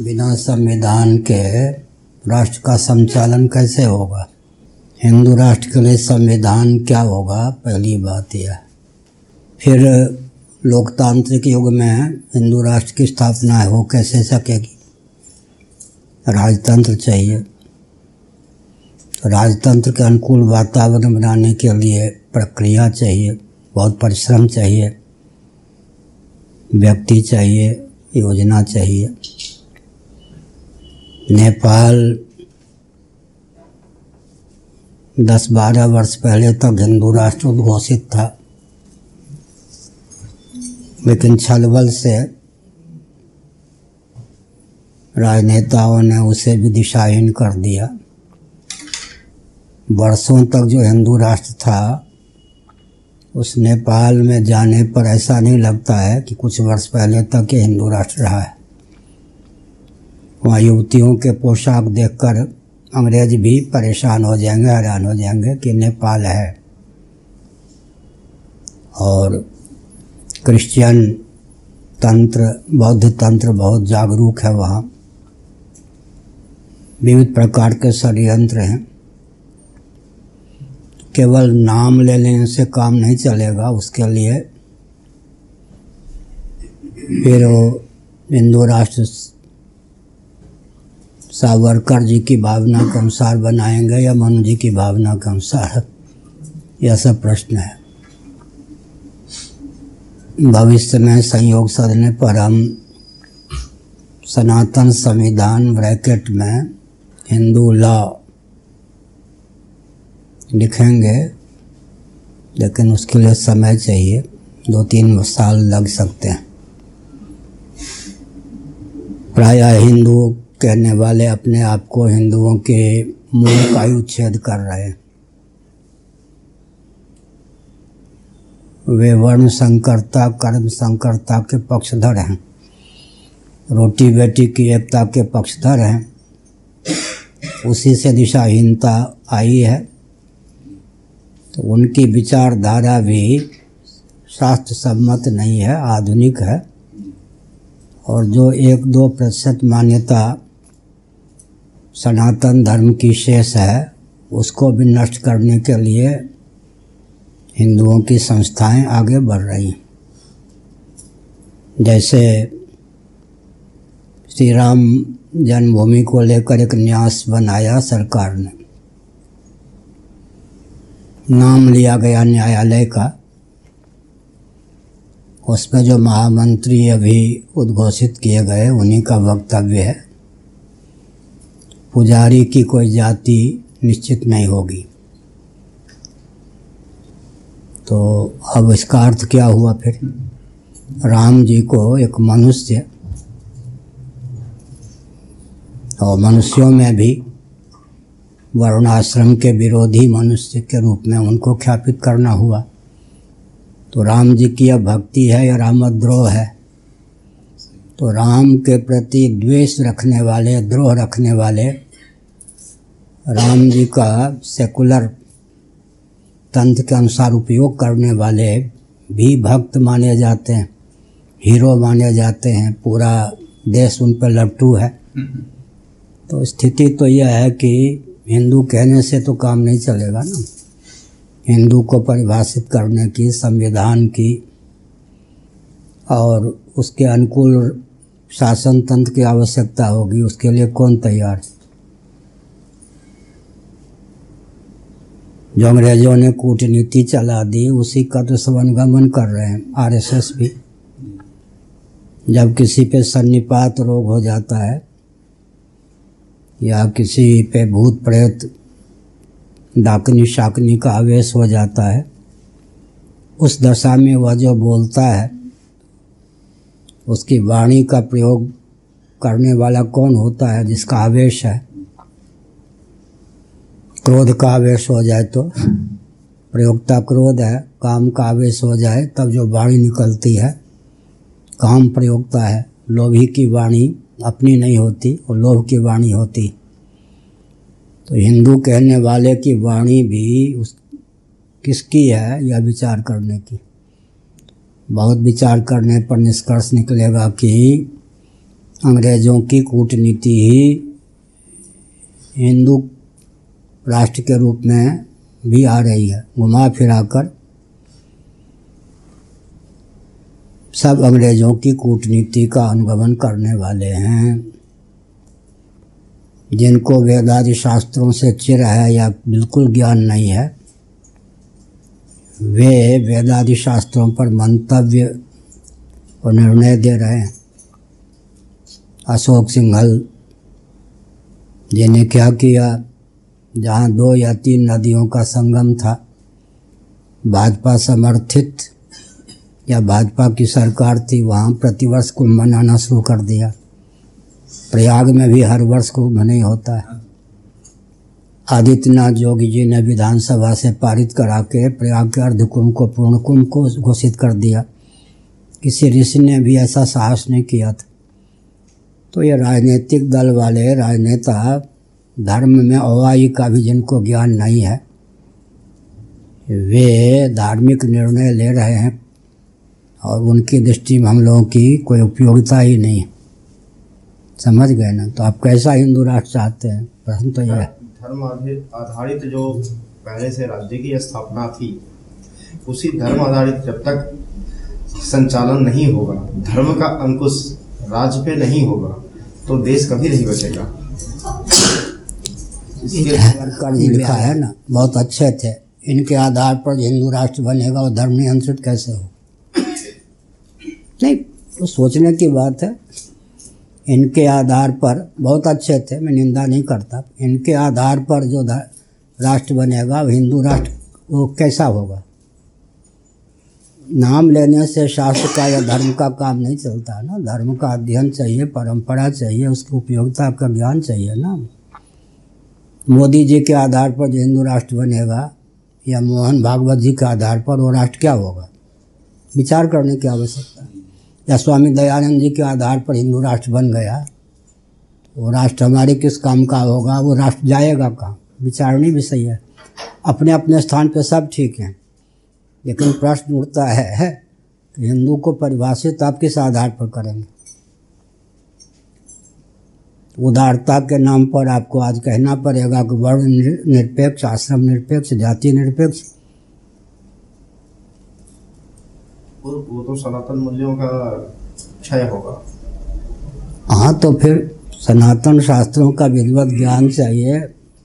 बिना संविधान के राष्ट्र का संचालन कैसे होगा? हिंदू राष्ट्र के लिए संविधान क्या होगा? पहली बात यह। फिर लोकतांत्रिक युग में हिंदू राष्ट्र की स्थापना हो कैसे सकेगी? राजतंत्र चाहिए। तो राजतंत्र के अनुकूल वातावरण बनाने के लिए प्रक्रिया चाहिए, बहुत परिश्रम चाहिए, व्यक्ति चाहिए, योजना चाहिए। नेपाल दस बारह वर्ष पहले तक हिंदू राष्ट्र घोषित था। लेकिन छलबल से राजनेताओं ने उसे भी दिशाहीन कर दिया। वर्षों तक जो हिंदू राष्ट्र था, उस नेपाल में जाने पर ऐसा नहीं लगता है कि कुछ वर्ष पहले तक ये हिंदू राष्ट्र रहा है। वहाँ युवतियों के पोशाक देखकर अंग्रेज़ भी परेशान हो जाएँगे, हैरान हो जाएँगे कि नेपाल है। और क्रिश्चियन तंत्र, बौद्ध तंत्र बहुत जागरूक है वहाँ। विविध प्रकार के षडयंत्र हैं। केवल नाम ले लेने से काम नहीं चलेगा, उसके लिए फिर वो हिंदू राष्ट्र सावरकर जी की भावना के अनुसार बनाएँगे या मनु जी की भावना के अनुसार? यह सब प्रश्न है। भविष्य में संयोग सदने पर हम सनातन संविधान ब्रैकेट में हिंदू लॉ लिखेंगे, लेकिन उसके लिए समय चाहिए। दो तीन साल लग सकते हैं। प्रायः हिंदू कहने वाले अपने आप को हिंदुओं के मूल का उच्छेद कर रहे हैं। वे वर्ण संकरता, कर्म संकरता के पक्षधर हैं। रोटी बेटी की एकता के पक्षधर हैं। उसी से दिशाहीनता आई है। तो उनकी विचारधारा भी शास्त्र सम्मत नहीं है, आधुनिक है। और जो एक दो प्रतिशत मान्यता सनातन धर्म की शेष है, उसको भी नष्ट करने के लिए हिंदुओं की संस्थाएँ आगे बढ़ रही हैं। जैसे श्री राम जन्मभूमि को लेकर एक न्यास बनाया सरकार ने। नाम लिया गया न्यायालय का। उसमें जो महामंत्री अभी उद्घोषित किए गए, उन्हीं का वक्तव्य है। पुजारी की कोई जाति निश्चित नहीं होगी। तो अब इसका अर्थ क्या हुआ फिर? राम जी को एक मनुष्य और मनुष्यों में भी वर्णाश्रम के विरोधी मनुष्य के रूप में उनको ख्यापित करना हुआ। तो राम जी की यह भक्ति है या रामद्रोह है? तो राम के प्रति द्वेष रखने वाले, द्रोह रखने वाले राम जी का सेकुलर तंत्र के अनुसार उपयोग करने वाले भी भक्त माने जाते हैं, हीरो माने जाते हैं, पूरा देश उन पर लपटू है। तो स्थिति तो यह है कि हिंदू कहने से तो काम नहीं चलेगा ना। हिंदू को परिभाषित करने की, संविधान की और उसके अनुकूल शासन तंत्र की आवश्यकता होगी, उसके लिए कौन तैयार? जो अंग्रेज़ों ने कूटनीति चला दी, उसी का तो सब कर रहे हैं, आरएसएस भी। जब किसी पे सन्निपात रोग हो जाता है, या किसी पे भूत प्रेत, डाकनी शाकनी का आवेश हो जाता है, उस दशा में वह जो बोलता है उसकी वाणी का प्रयोग करने वाला कौन होता है जिसका आवेश है? क्रोध का आवेश हो जाए तो। प्रयोगता क्रोध है, काम का आवेश हो जाए, तब जो वाणी निकलती है, काम प्रयोगता है। लोभी की वाणी अपनी नहीं होती और लोभ की वाणी होती। तो हिंदू कहने वाले की वाणी भी उस किसकी है, यह विचार करने की। बहुत विचार करने पर निष्कर्ष निकलेगा कि अंग्रेज़ों की कूटनीति ही हिंदू राष्ट्र के रूप में भी आ रही है। घुमा फिरा कर सब अंग्रेज़ों की कूटनीति का अनुगमन करने वाले हैं। जिनको वेदादि शास्त्रों से चिर है या बिल्कुल ज्ञान नहीं है वे वेदादि शास्त्रों पर मंतव्य और निर्णय दे रहे हैं। अशोक सिंघल जी ने क्या किया? जहाँ दो या तीन नदियों का संगम था, भाजपा समर्थित या भाजपा की सरकार थी, वहाँ प्रतिवर्ष कुंभ मनाना शुरू कर दिया। प्रयाग में भी हर वर्ष कुंभ नहीं होता है। आदित्यनाथ योगी जी ने विधानसभा से पारित करा के प्रयाग के अर्ध कुंभ को पूर्ण कुंभ को घोषित कर दिया। किसी ऋषि ने भी ऐसा साहस नहीं किया था। तो ये राजनीतिक दल वाले राजनेता धर्म में अवाई का भी जिनको ज्ञान नहीं है, वे धार्मिक निर्णय ले रहे हैं और उनकी दृष्टि में हम लोगों की कोई उपयोगिता ही नहीं है। समझ गए ना? तो आप कैसा हिंदू राष्ट्र चाहते हैं? प्रश्न तो यह है। धर्म आधारित जो पहले से राज्य की स्थापना थी उसी धर्म आधारित जब तक संचालन नहीं होगा धर्म का अंकुश राज्य पे नहीं होगा तो देश कभी नहीं बचेगा। कर लिखा है ना बहुत अच्छे थे। इनके आधार पर हिंदू राष्ट्र बनेगा और धर्म नियंत्रित कैसे हो नहीं तो सोचने की बात है। इनके आधार पर, बहुत अच्छे थे, मैं निंदा नहीं करता। इनके आधार पर जो राष्ट्र बनेगा हिंदू राष्ट्र, वो कैसा होगा? नाम लेने से शास्त्र का या धर्म का काम नहीं चलता ना। धर्म का अध्ययन चाहिए, परंपरा चाहिए, उसकी उपयोगिता का ज्ञान चाहिए ना। मोदी जी के आधार पर जो हिंदू राष्ट्र बनेगा, या मोहन भागवत जी के आधार पर वो राष्ट्र क्या होगा? विचार करने की आवश्यकता। या स्वामी दयानंद जी के आधार पर हिंदू राष्ट्र बन गया तो वो राष्ट्र हमारे किस काम का होगा, वो राष्ट्र जाएगा कहाँ? विचारणी भी सही है। अपने अपने स्थान पर सब ठीक हैं, लेकिन प्रश्न उठता है, कि हिंदू को परिभाषित आप किस आधार पर करेंगे? उदारता के नाम पर आपको आज कहना पड़ेगा कि वर्ण निरपेक्ष, आश्रम निरपेक्ष, जाति निरपेक्ष वो तो सनातन मूल्यों का क्षय होगा। हाँ तो फिर सनातन शास्त्रों का विधिवत ज्ञान चाहिए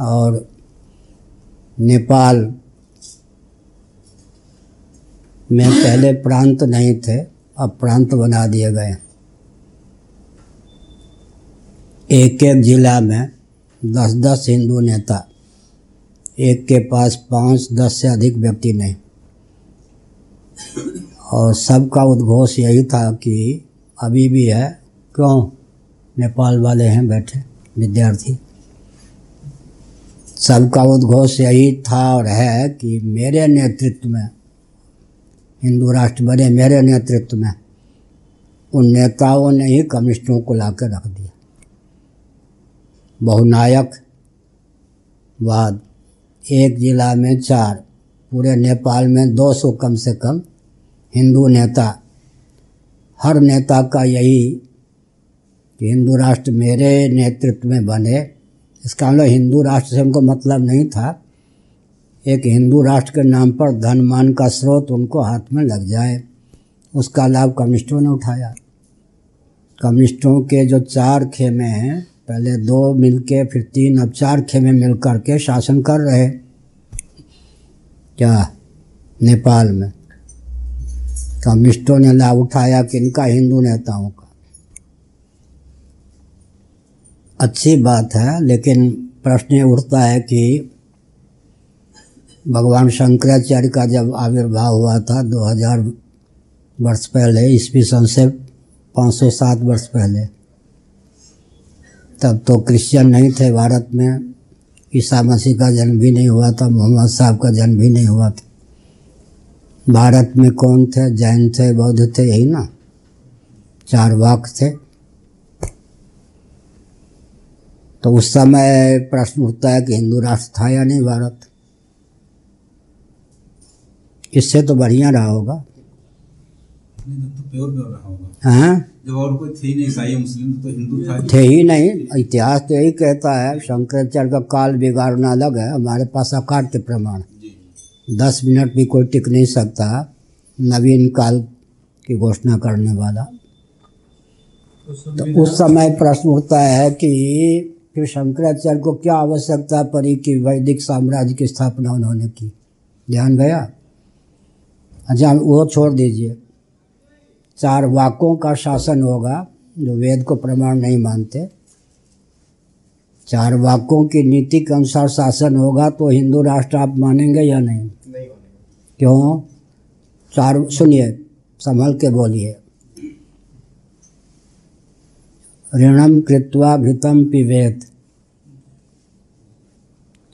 और नेपाल में पहले प्रांत नहीं थे, अब प्रांत बना दिए गए। एक एक जिला में दस दस हिंदू नेता, एक के पास पाँच, दस से अधिक व्यक्ति नहीं। और सबका उद्घोष यही था कि अभी भी है, क्यों नेपाल वाले हैं बैठे विद्यार्थी? सबका उद्घोष यही था और है कि मेरे नेतृत्व में, हिंदू राष्ट्र बने मेरे नेतृत्व में, उन नेताओं ने ही कम्युनिस्टों को ला कर रख दिया। बहुनायक वाद, एक जिला में चार, पूरे नेपाल में 200 कम से कम हिंदू नेता, हर नेता का यही कि हिंदू राष्ट्र मेरे नेतृत्व में बने। इसका मतलब हिंदू राष्ट्र से उनको मतलब नहीं था। एक हिंदू राष्ट्र के नाम पर धन मान का स्रोत उनको हाथ में लग जाए। उसका लाभ कम्युनिस्टों ने उठाया। कम्युनिस्टों के जो चार खेमे हैं, पहले दो मिलके, फिर तीन, अब चार खेमे मिल कर के शासन कर रहे। क्या? नेपाल में। कम्युनिस्टों ने लाभ उठाया कि इनका हिंदू नेताओं का। अच्छी बात है, लेकिन प्रश्न ये उठता है कि भगवान शंकराचार्य का जब आविर्भाव हुआ था 2000 वर्ष पहले, ईस्वी सन से 507 वर्ष पहले, तब तो क्रिश्चियन नहीं थे भारत में, ईसा मसीह का जन्म भी नहीं हुआ था, मोहम्मद साहब का जन्म भी नहीं हुआ था। भारत में कौन थे? जैन थे बौद्ध थे यही ना? चार वाक थे। तो उस समय प्रश्न उठता है कि हिंदू राष्ट्र था या नहीं भारत? इससे तो बढ़िया रहा होगा। तो हैं? जब और कोई थे ही नहीं ईसाई मुस्लिम तो हिंदू था थे ही नहीं। इतिहास तो यही कहता है शंकराचार्य का काल बिगाड़ना अलग है। हमारे पास अकाट्य प्रमाण। जी दस मिनट भी कोई टिक नहीं सकता नवीन काल की घोषणा करने वाला। तो उस समय प्रश्न उठता है कि फिर शंकराचार्य को क्या आवश्यकता पड़ी कि वैदिक साम्राज्य की स्थापना उन्होंने की? ध्यान गया? अच्छा वो छोड़ दीजिए। चार वाक्यों का शासन होगा जो वेद को प्रमाण नहीं मानते। चार वाक्यों की नीति के अनुसार शासन होगा तो हिंदू राष्ट्र आप मानेंगे या नहीं? क्यों? चार सुनिए, संभल के बोलिए। ऋणम कृत्वा घृतम पिबेत।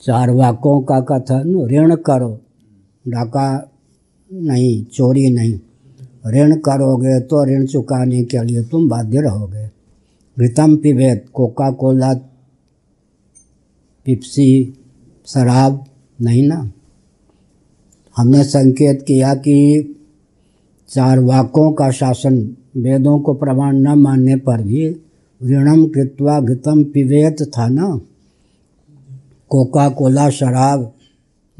चार वाकों का कथन, ऋण करो। डाका नहीं, चोरी नहीं। ऋण करोगे तो ऋण चुकाने के लिए तुम बाध्य रहोगे। घृतम पिबेत कोका कोला पिप्सी, शराब, नहीं ना? हमने संकेत किया कि चार वाकों का शासन वेदों को प्रमाण न मानने पर भी ऋणम कृत्वा घृतम पिबेत था ना? कोका कोला शराब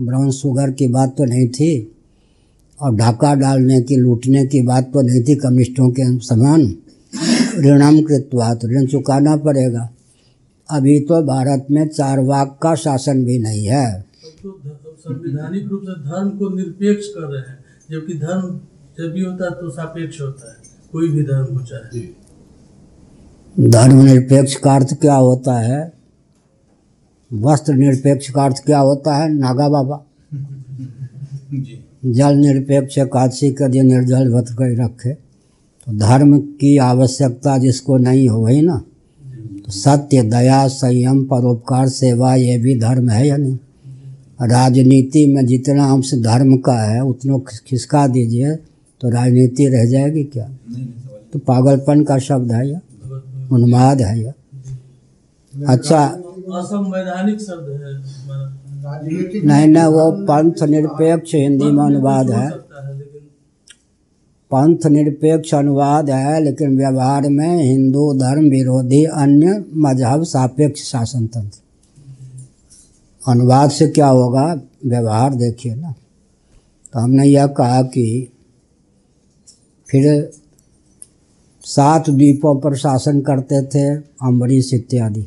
ब्राउन शुगर की बात तो नहीं थी और ढाका डालने की, लूटने की बात तो नहीं थी कम्युनिस्टों के समान। ऋणम कृत्वा तो ऋण चुकाना पड़ेगा। अभी तो भारत में चार वाक का शासन भी नहीं है। संवैधानिक रूप से धर्म को निरपेक्ष कर रहे हैं जबकि धर्म जब भी होता है तो सापेक्ष होता है कोई भी धर्म हो चाहे। धर्मनिरपेक्ष का अर्थ क्या होता है? वस्त्र निरपेक्ष का अर्थ क्या होता है? नागा बाबा। जल निरपेक्ष एकादशी के दिन निर्जल व्रत कर रखे तो धर्म की आवश्यकता जिसको नहीं हो वही ना? तो सत्य दया संयम परोपकार सेवा ये भी धर्म है या नहीं? राजनीति में जितना अंश धर्म का है उतना खिसका दीजिए तो राजनीति रह जाएगी क्या? तो पागलपन का शब्द है यह उन्माद है यह। अच्छा। असंवैधानिक शब्द है। नहीं नहीं वो पंथ निरपेक्ष हिंदी में अनुवाद है। पंथ निरपेक्ष अनुवाद है लेकिन व्यवहार में हिंदू धर्म विरोधी अन्य मज़हब सापेक्ष शासन तंत्र अनुवाद से क्या होगा? व्यवहार देखिए ना। तो हमने यह कहा कि फिर सात द्वीपों पर शासन करते थे, अम्बरीश इत्यादि।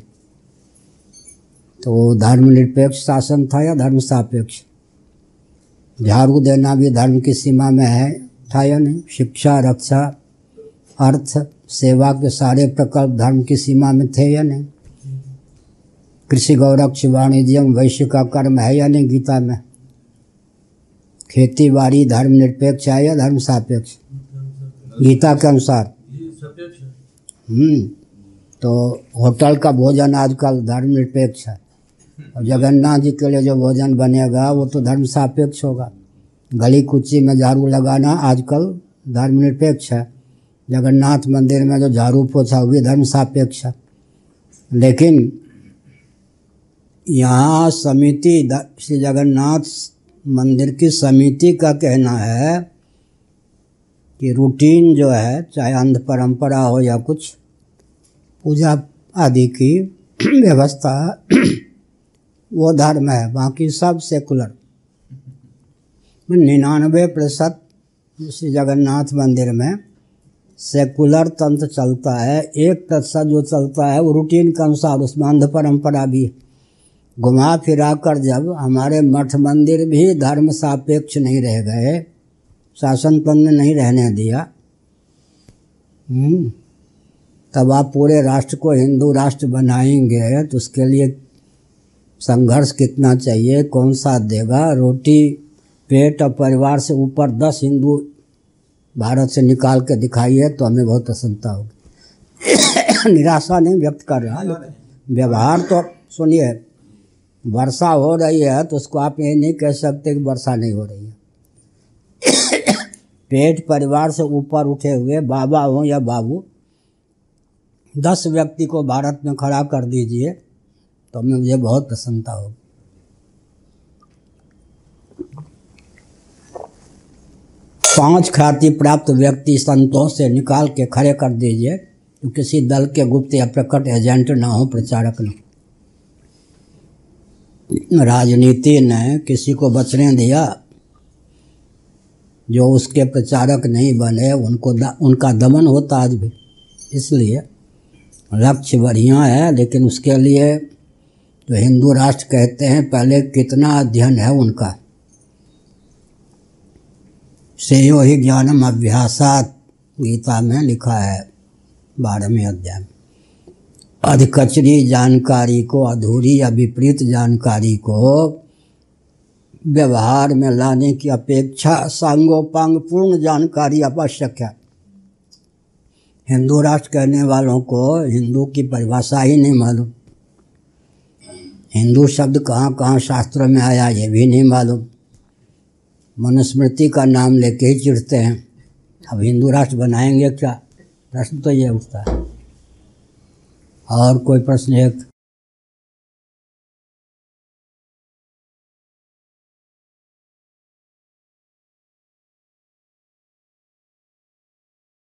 तो धर्मनिरपेक्ष शासन था या धर्म सापेक्ष झाड़ू देना भी धर्म की सीमा में है, था या नहीं? शिक्षा, रक्षा, अर्थ, सेवा के सारे प्रकल्प धर्म की सीमा में थे या नहीं? कृषि गौरक्ष वाणिज्यम वैश्य का कर्म है या नहीं गीता में? खेती बाड़ी धर्म निरपेक्ष है या धर्म सापेक्ष? गीता के अनुसार। हम्म, तो होटल का भोजन आजकल धर्म निरपेक्ष है। और जगन्नाथ जी के लिए जो भोजन बनेगा वो तो धर्म सापेक्ष होगा। गली कुची में झाड़ू लगाना आजकल धर्म निरपेक्ष है। जगन्नाथ मंदिर में जो झाड़ू पोछा भी धर्म सापेक्ष है। लेकिन यहाँ समिति श्री जगन्नाथ मंदिर की समिति का कहना है कि रूटीन जो है, चाहे अंध परंपरा हो या कुछ, पूजा आदि की व्यवस्था वो धर्म है, बाकी सब सेकुलर निन्यानवे प्रतिशत श्री जगन्नाथ मंदिर में सेकुलर तंत्र चलता है, एक प्रतिशत जो चलता है वो रूटीन के अनुसार, उसमें अंध परंपरा भी है। घुमा फिरा कर जब हमारे मठ मंदिर भी धर्म सापेक्ष नहीं रह गए शासन तंत्र ने नहीं रहने दिया हम्म, तब आप पूरे राष्ट्र को हिंदू राष्ट्र बनाएँगे तो उसके लिए संघर्ष कितना चाहिए कौन सा देगा? रोटी पेट और परिवार से ऊपर दस हिंदू भारत से निकाल के दिखाइए तो हमें बहुत प्रसन्नता होगी। निराशा नहीं व्यक्त कर रहा। व्यवहार तो सुनिए। वर्षा हो रही है तो उसको आप ये नहीं कह सकते कि वर्षा नहीं हो रही है। पेट परिवार से ऊपर उठे हुए बाबा हो या बाबू, दस व्यक्ति को भारत में खड़ा कर दीजिए तो हमें मुझे बहुत प्रसन्नता होगी। पाँच ख्याति प्राप्त व्यक्ति संतों से निकाल के खड़े कर दीजिए तो किसी दल के गुप्त या प्रकट एजेंट ना हो, प्रचारक न राजनीति ने किसी को बचने दिया, जो उसके प्रचारक नहीं बने, उनको उनका दमन होता आज भी। इसलिए लक्ष्य बढ़िया है, लेकिन उसके लिए तो हिंदू राष्ट्र कहते हैं, पहले कितना अध्ययन है उनका? श्रेयो ही ज्ञानम अभ्यासात गीता में लिखा है बारहवें अध्याय में। अधिकचरी जानकारी को, अधूरी या विपरीत जानकारी को व्यवहार में लाने की अपेक्षा सांगोपांग पूर्ण जानकारी आवश्यक है। हिंदू राष्ट्र कहने वालों को हिंदू की परिभाषा ही नहीं मालूम। हिंदू शब्द कहाँ कहाँ शास्त्रों में आया ये भी नहीं मालूम। मनुस्मृति का नाम लेके ही चिढ़ते हैं। अब हिंदू राष्ट्र बनाएँगे क्या? प्रश्न तो ये उठता है। और कोई प्रश्न एक